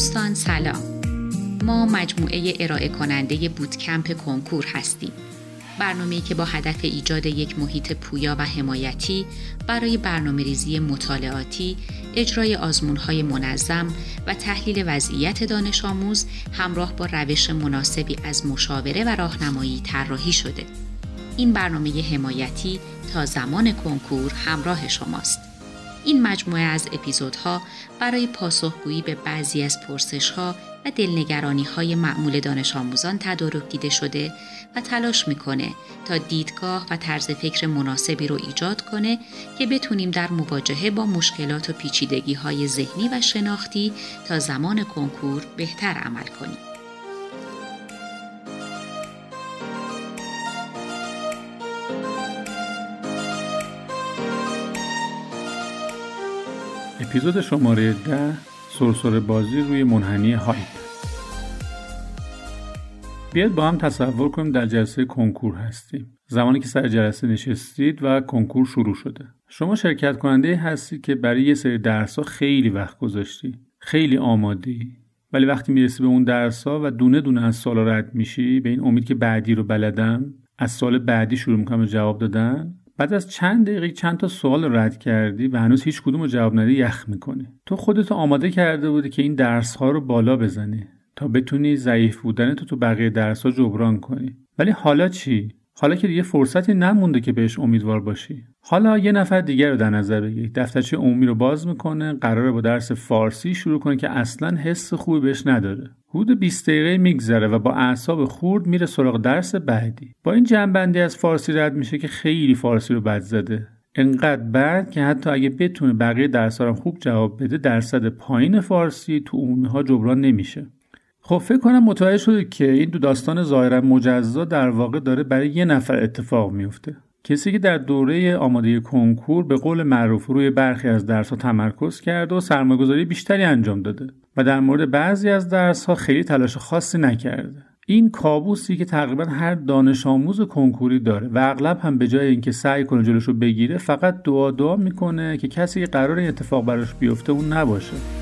دوستان سلام ما مجموعه ارائه کننده بودکمپ کنکور هستیم برنامه که با هدف ایجاد یک محیط پویا و حمایتی برای برنامه ریزی مطالعاتی، اجرای آزمون های منظم و تحلیل وضعیت دانش آموز همراه با روش مناسبی از مشاوره و راهنمایی طراحی شده. این برنامه حمایتی تا زمان کنکور همراه شماست. این مجموعه از اپیزودها برای پاسخگویی به بعضی از پرسشها و دلنگرانی های معمول دانش آموزان تدارک دیده شده و تلاش می‌کنه تا دیدگاه و طرز فکر مناسبی رو ایجاد کنه که بتونیم در مواجهه با مشکلات و پیچیدگی های ذهنی و شناختی تا زمان کنکور بهتر عمل کنیم. اپیزود شماره ده سرسره بازی روی منحنی هایپ. بیاید با هم تصور کنیم در جلسه کنکور هستیم. زمانی که سر جلسه نشستید و کنکور شروع شده. شما شرکت کننده هستید که برای یه سری درس ها خیلی وقت گذاشتی خیلی آمادی ولی وقتی می‌رسی به اون درس ها و دونه دونه از سال رد میشی به این امید که بعدی رو بلدم از سال بعدی شروع می‌کنم جواب دادن بعد از چند دقیقه چند تا سوال رد کردی و هنوز هیچ کدوم رو جواب ندی یخ می‌کنی. تو خودتو آماده کرده بودی که این درس ها رو بالا بزنی تا بتونی ضعیف بودن تو تو بقیه درس ها جبران کنی. ولی حالا چی؟ حالا که دیگه فرصتی نمونده که بهش امیدوار باشی. حالا یه نفر دیگر رو در نظر بگیر. دفترچه عمومی رو باز می‌کنه قراره با درس فارسی شروع کنه که اصلا حس خوبی بهش نداره. حدود 20 دقیقه میگذره و با اعصاب خورد میره سراغ درس بعدی. با این جنبندی از فارسی رد میشه که خیلی فارسی رو بد زده. انقدر بد که حتی اگه بتونه بقیه درس هم خوب جواب بده درصد پایین فارسی تو عمومی جبران نمیشه. خب فکر کنم متوجه شده که این دو داستان ظاهرا مجزا در واقع داره برای یه نفر اتفاق میفته کسی که در دوره آماده کنکور به قول معروف روی برخی از درس ها تمرکز کرده و سرمایه‌گذاری بیشتری انجام داده و در مورد بعضی از درس ها خیلی تلاش خاصی نکرده. این کابوسی که تقریبا هر دانش آموز کنکوری داره و اغلب هم به جای اینکه سعی کنه جلوش رو بگیره فقط دعا دعا می‌کنه که کسی که قرار این اتفاق براش بیفته اون نباشه.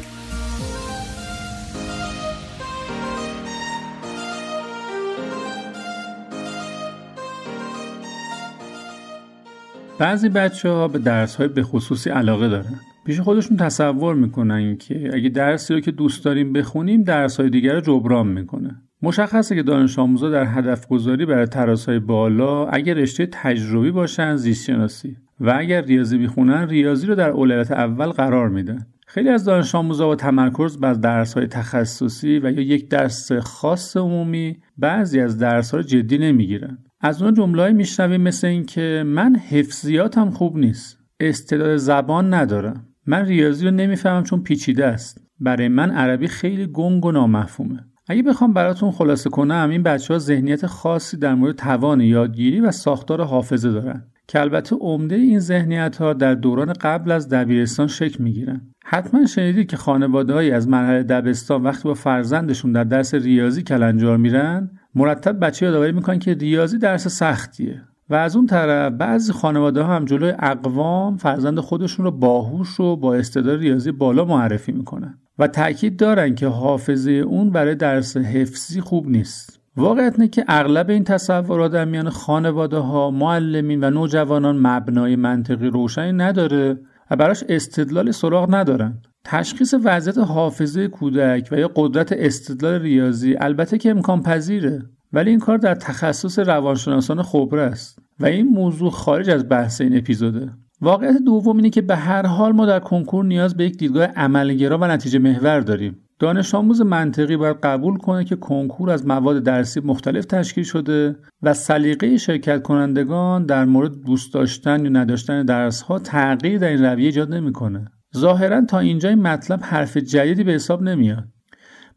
بعضی بچه ها به درس های به خصوصی علاقه دارن. پیش خودشون تصور می‌کنن که اگه درسی رو که دوست داریم بخونیم درس های دیگر رو جبران می‌کنه. مشخصه که دانش آموزا در هدف گذاری برای تراس های بالا اگر رشته تجربی باشن زیست شناسی و اگر ریاضی می‌خونن ریاضی رو در اولویت اول قرار میدن. خیلی از دانش آموزا با تمرکز بر درس های تخصصی و یا یک درس خاص عمومی بعضی از درس ها جدی نمی‌گیرن. از اون جمله میشنویم مثل اینکه من حفظیاتم خوب نیست استعداد زبان ندارم. من ریاضی رو نمی‌فهمم چون پیچیده است. برای من عربی خیلی گنگ و نامفهومه. اگه بخوام براتون خلاصه کنم این بچه ها ذهنیت خاصی در مورد توان یادگیری و ساختار حافظه دارن که البته عمده این ذهنیت ها در دوران قبل از دبیرستان شکل می‌گیرن. حتما شنیدید که خانواده از مرحله دبستان وقتی با فرزندشون در درس ریاضی کلنجار میرن مرتب بچه یادآوری می‌کنن که ریاضی درس سختیه و از اون طرف بعضی خانواده ها هم جلوی اقوام فرزند خودشون رو باهوش و با استعداد ریاضی بالا معرفی می‌کنن و تاکید دارن که حافظه اون برای درس حفظی خوب نیست. واقعیت اینه که اغلب این تصورات در میان خانواده ها معلمین و نوجوانان مبنای منطقی روشنی نداره و براش استدلال سراغ ندارن. تشخیص وضعیت حافظه کودک و یا قدرت استدلال ریاضی البته که امکان پذیره ولی این کار در تخصص روانشناسان خبره است و این موضوع خارج از بحث این اپیزوده. واقعیت دوم اینه که به هر حال ما در کنکور نیاز به یک دیدگاه عملگرا و نتیجه محور داریم. دانش آموز منطقی باید قبول کنه که کنکور از مواد درسی مختلف تشکیل شده و سلیقه شرکت کنندگان در مورد دوست داشتن یا نداشتن درس ها تغییر در این رویه ایجاد نمی‌کنه. ظاهرا تا اینجا این مطلب حرف جدیدی به حساب نمیاد.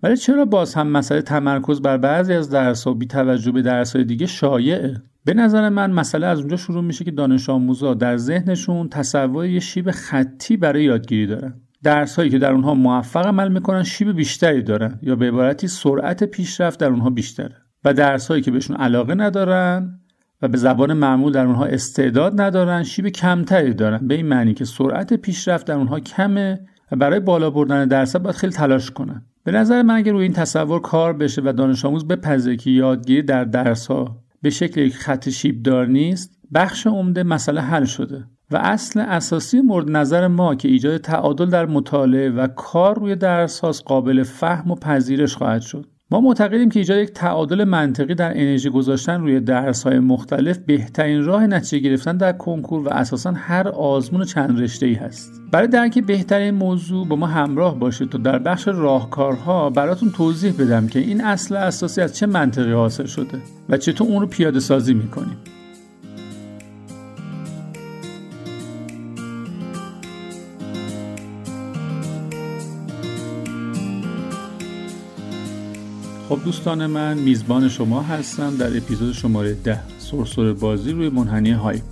ولی چرا باز هم مسئله تمرکز بر بعضی از درس ها بی توجه به درس های دیگه شایعه؟ به نظر من مسئله از اونجا شروع میشه که دانش آموزا در ذهنشون تصور یه شیب خطی برای یادگیری دارن. درس هایی که در اونها موفق عمل می‌کنن شیب بیشتری دارن یا به عبارتی سرعت پیشرفت در اونها بیشتره. و درس هایی که بهشون علاقه ندارن و به زبان معمول در اونها استعداد ندارن شیب کمتری دارن. به این معنی که سرعت پیشرفت در اونها کمه و برای بالا بردن درس باید خیلی تلاش کنن. به نظر من اگر روی این تصور کار بشه و دانش آموز بپذیره که یادگیری در درس ها به شکل یک خط شیبدار نیست بخش عمده مسئله حل شده و اصل اساسی مورد نظر ما که ایجاد تعادل در مطالعه و کار روی درس قابل فهم و پذیرش خواهد شد. ما معتقدیم که ایجاد یک تعادل منطقی در انرژی گذاشتن روی درس های مختلف بهترین راه نتیجه گرفتن در کنکور و اساسا هر آزمون چند رشته ای هست. برای درک بهترین موضوع با ما همراه باشید تا در بخش راهکارها براتون توضیح بدم که این اصل اساسی از چه منطقی حاصل شده و چطور اون رو پیاده سازی می‌کنیم. دوستان من میزبان شما هستم در اپیزود شماره ده سرسر بازی روی منحنی هایپ.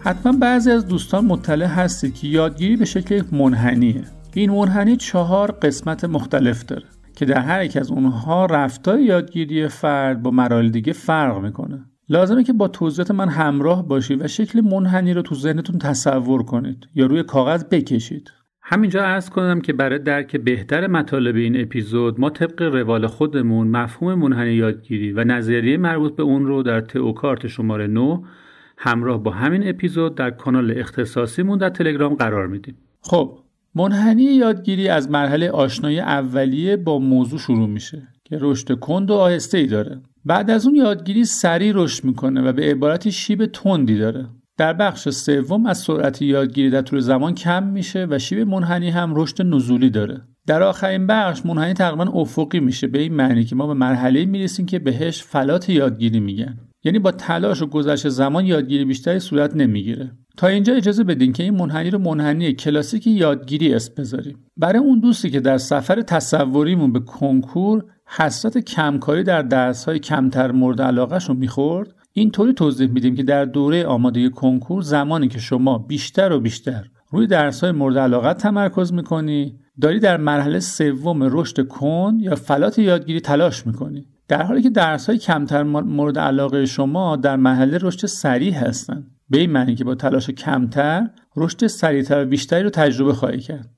حتما بعضی از دوستان مطلع هستید که یادگیری به شکل منحنیه. این منحنی چهار قسمت مختلف داره که در هر یک از اونها رفتار یادگیری فرد با مراحل دیگه فرق می‌کنه. لازمه که با توضیحات من همراه باشید و شکل منحنی رو تو ذهنتون تصور کنید یا روی کاغذ بکشید. همینجا عرض کنم که برای درک بهتر مطالب این اپیزود ما طبق روال خودمون مفهوم منحنی یادگیری و نظریه مربوط به اون رو در تئوکارت شماره 9 همراه با همین اپیزود در کانال اختصاصیمون در تلگرام قرار میدیم. خب منحنی یادگیری از مرحله آشنایی اولیه با موضوع شروع میشه که رشد کند و آهسته ای داره. بعد از اون یادگیری سریع رشد می‌کنه و به عبارتی شیب تندی داره. در بخش سوم از سرعت یادگیری در طول زمان کم میشه و شیب منحنی هم رشد نزولی داره. در آخرین بخش منحنی تقریبا افقی میشه به این معنی که ما به مرحله می‌رسیم که بهش فلات یادگیری میگن. یعنی با تلاش و گذشت زمان یادگیری بیشتری صورت نمی‌گیره. تا اینجا اجازه بدین که این منحنی رو منحنی کلاسیک یادگیری اسم بذاریم. برای اون دوستی که در سفر تصوریمون به کنکور حسرت کمکاری در درسهای کمتر مورد علاقهش رو می‌خورد اینطوری توضیح میدیم که در دوره آماده کنکور زمانی که شما بیشتر و بیشتر روی درس های مورد علاقت تمرکز می‌کنی داری در مرحله سوم رشد کن یا فلات یادگیری تلاش می‌کنی. در حالی که درس های کمتر مورد علاقه شما در مرحله رشد سریع هستند به این معنی که با تلاش کمتر رشد سریعتر و بیشتری رو تجربه خواهی کرد.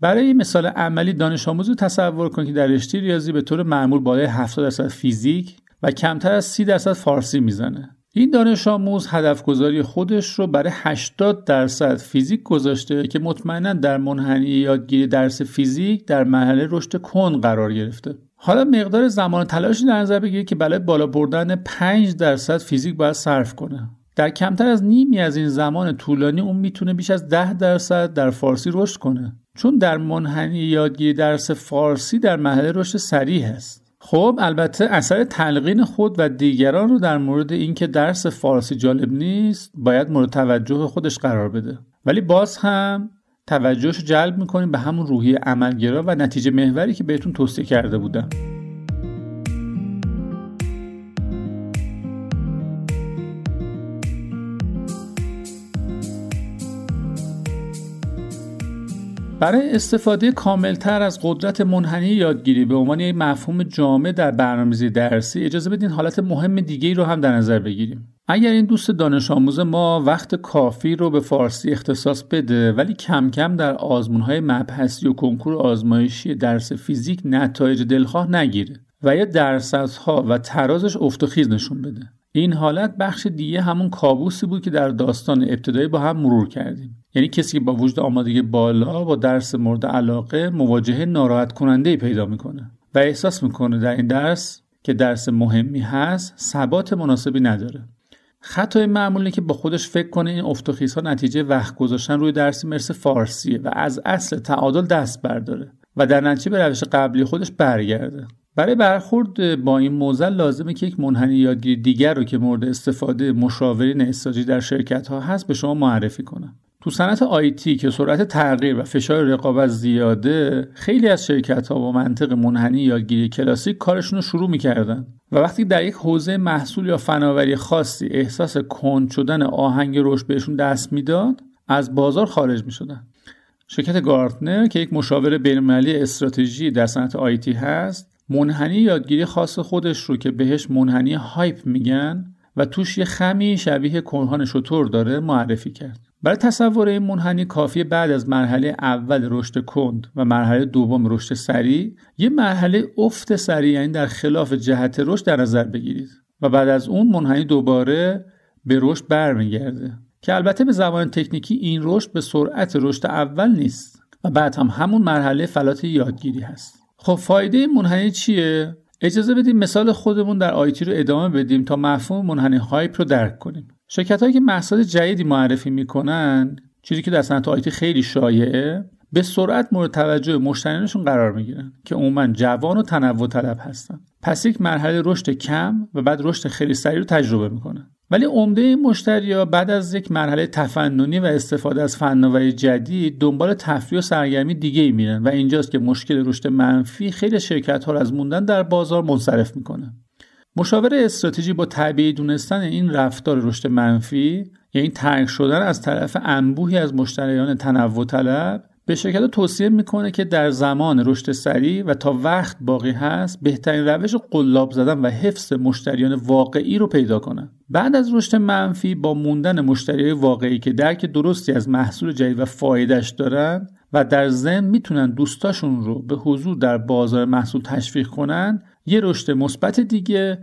برای مثال عملی دانش آموز رو تصور کنید که در رشته ریاضی به طور معمول بالای 70 درصد فیزیک و کمتر از 30 درصد فارسی می‌زنه. این دانش آموز هدف گذاری خودش رو برای 80 درصد فیزیک گذاشته که مطمئنا در منحنی یادگیری درس فیزیک در مرحله رشد کن قرار گرفته. حالا مقدار زمان تلاشی در نظر بگیرید که برای بالا بردن 5 درصد فیزیک باید صرف کنه. در کمتر از نیمی از این زمان طولانی اون می‌تونه بیش از 10 درصد در فارسی رشد کنه. چون در منحنی یادگیری درس فارسی در مرحله رشد سریع هست خب البته اثر تلقین خود و دیگران رو در مورد اینکه درس فارسی جالب نیست باید مورد توجه خودش قرار بده. ولی باز هم توجهش جلب می‌کنیم به همون روحی عملگرا و نتیجه محوری که بهتون توصیه کرده بودم. برای استفاده کاملتر از قدرت منحنی یادگیری به عنوان یک مفهوم جامع در برنامه‌ریزی درسی اجازه بدین حالت مهم دیگه ای رو هم در نظر بگیریم. اگر این دوست دانش آموز ما وقت کافی رو به فارسی اختصاص بده ولی کم کم در آزمونهای مبحثی و کنکور آزمایشی درس فیزیک نتایج دلخواه نگیره و یا درصدها و ترازش افت و خیز نشون بده. این حالت بخش دیگه همون کابوسی بود که در داستان ابتدایی با هم مرور کردیم. یعنی کسی که با وجود آمادگی بالا با درس مورد علاقه مواجهه ناراحت کننده پیدا می‌کنه و احساس می‌کنه در این درس که درس مهمی هست ثبات مناسبی نداره. خطای معمولی که با خودش فکر کنه این افت ها نتیجه وقت گذاشتن روی درسی مرس فارسیه و از اصل تعادل دست برداره و در نتیجه به روش قبلی خودش برگرده. برای برخورد با این موزل لازمه که یک منحنی یادگیری دیگر رو که مورد استفاده مشاورین استراتژی در شرکت ها هست به شما معرفی کنم. تو صنعت آیتی که سرعت تغییر و فشار رقابت زیاده خیلی از شرکت ها با منطق منحنی یادگیری کلاسیک کارشون رو شروع می‌کردن. و وقتی در یک حوزه محصول یا فناوری خاصی احساس کند شدن آهنگ رشد بهشون دست می‌داد از بازار خارج می‌شدن. شرکت گارتنر که یک مشاور بینالمللی استراتژی در صنعت IT هست منحنی یادگیری خاص خودش رو که بهش منحنی hype میگن و توش یه خمی شبیه کوهان شتر داره معرفی کرد. برای تصور این منحنی کافیه بعد از مرحله اول رشد کند و مرحله دوم رشد سریع یه مرحله افت سریع یعنی در خلاف جهت رشد در نظر بگیرید. و بعد از اون منحنی دوباره به رشد برمیگرده. که البته به زبان تکنیکی این رشد به سرعت رشد اول نیست و بعد هم همون مرحله فلات یادگیری هست. خب فایده این منحنی چیه؟ اجازه بدیم مثال خودمون در آیتی رو ادامه بدیم تا مفهوم منحنی هایپ رو درک کنیم. شرکت هایی که محصول جدیدی معرفی می‌کنن چیزی که در صنعت آیتی خیلی شایعه به سرعت مورد توجه مشتریانشون قرار می‌گیرن که عموما جوان و تنوع طلب هستن. پس یک مرحله رشد کم و بعد رشد خیلی سریع رو تجربه می‌کنن. ولی عمده این مشتری بعد از یک مرحله تفننی و استفاده از فناوری جدید دنبال تفریح و سرگرمی دیگه ای میرن و اینجاست که مشکل رشد منفی خیلی شرکت ها از موندن در بازار منصرف می‌کنه. مشاور استراتژی با طبیعی دونستن این رفتار رشد منفی یعنی ترک شدن از طرف انبوهی از مشتریان تنوع طلب به شرکت توصیه می‌کنه که در زمان رشد سریع و تا وقت باقی هست بهترین روش قلاب زدن و حفظ مشتریان واقعی رو پیدا کنن بعد از رشد منفی با موندن مشتری واقعی که درک درستی از محصول جدید و فایدهش دارن و در ضمن می‌تونن دوستاشون رو به حضور در بازار محصول تشویق کنن یه رشد مثبت دیگه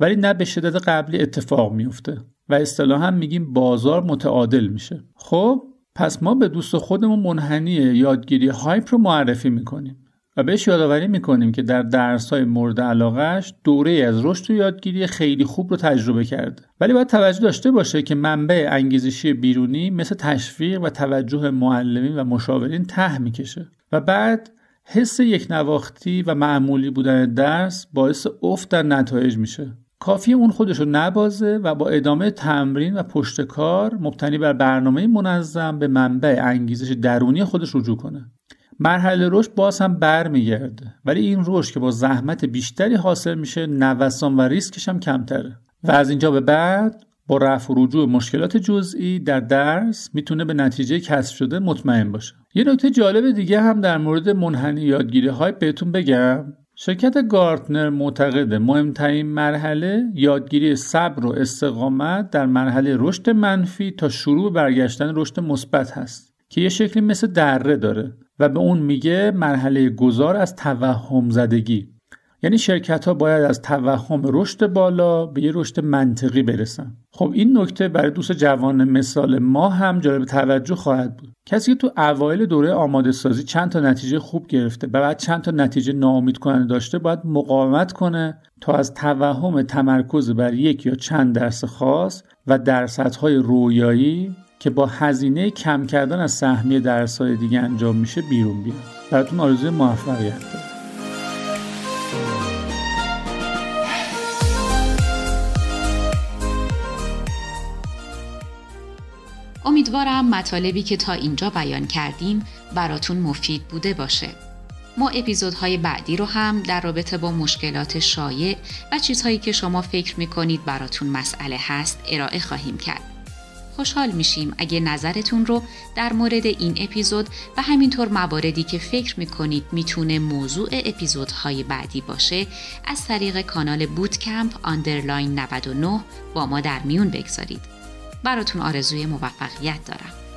ولی نه به شدت قبلی اتفاق میفته و اصطلاحا میگیم بازار متعادل میشه. خب پس ما به دوست خودمون منحنی یادگیری هایپ رو معرفی می‌کنیم و بهش یادآوری می‌کنیم که در درس های مورد علاقهش دوره از رشد و یادگیری خیلی خوب رو تجربه کرده. ولی باید توجه داشته باشه که منبع انگیزشی بیرونی مثل تشویق و توجه معلمین و مشاورین ته می‌کشه. و بعد حس یک نواختی و معمولی بودن درس باعث افت در نتایج میشه. کافی اون خودش رو نبازه و با ادامه تمرین و پشت کار مبتنی بر برنامه منظم به منبع انگیزش درونی خودش رجوع کنه. مرحله رشد باز هم برمیگرده ولی این رشد که با زحمت بیشتری حاصل میشه نوسان و ریسکش هم کمتره. و از اینجا به بعد با رفع و رجوع مشکلات جزئی در درس می‌تونه به نتیجه کسب شده مطمئن باشه. یه نکته جالب دیگه هم در مورد منحنی یادگیری های بهتون بگم. شرکت گارتنر معتقده مهمترین مرحله یادگیری صبر و استقامت در مرحله رشد منفی تا شروع برگشتن رشد مثبت هست که یه شکلی مثل دره داره و به اون میگه مرحله گذار از توهم زدگی یعنی شرکت ها باید از توهم رشد بالا به یه رشد منطقی برسن. خب این نکته برای دوست جوان مثال ما هم جالب توجه خواهد بود. کسی که تو اوایل دوره آماده سازی چند تا نتیجه خوب گرفته و بعد چند تا نتیجه ناامید کننده داشته باید مقاومت کنه تا از توهم تمرکز بر یک یا چند درس خاص و درصدهای رویایی که با هزینه کم کردن از سهمیه درسهای دیگه انجام میشه بیرون بیاد. براتون آرزوی موفقیت دارم. امیدوارم مطالبی که تا اینجا بیان کردیم براتون مفید بوده باشه. ما اپیزودهای بعدی رو هم در رابطه با مشکلات شایع و چیزهایی که شما فکر می‌کنید براتون مسئله هست ارائه خواهیم کرد. خوشحال میشیم اگه نظرتون رو در مورد این اپیزود و همینطور مواردی که فکر می‌کنید می‌تونه موضوع اپیزودهای بعدی باشه از طریق کانال بوتکمپ آندرلاین 99 با ما در میون بگذارید. براتون آرزوی موفقیت دارم.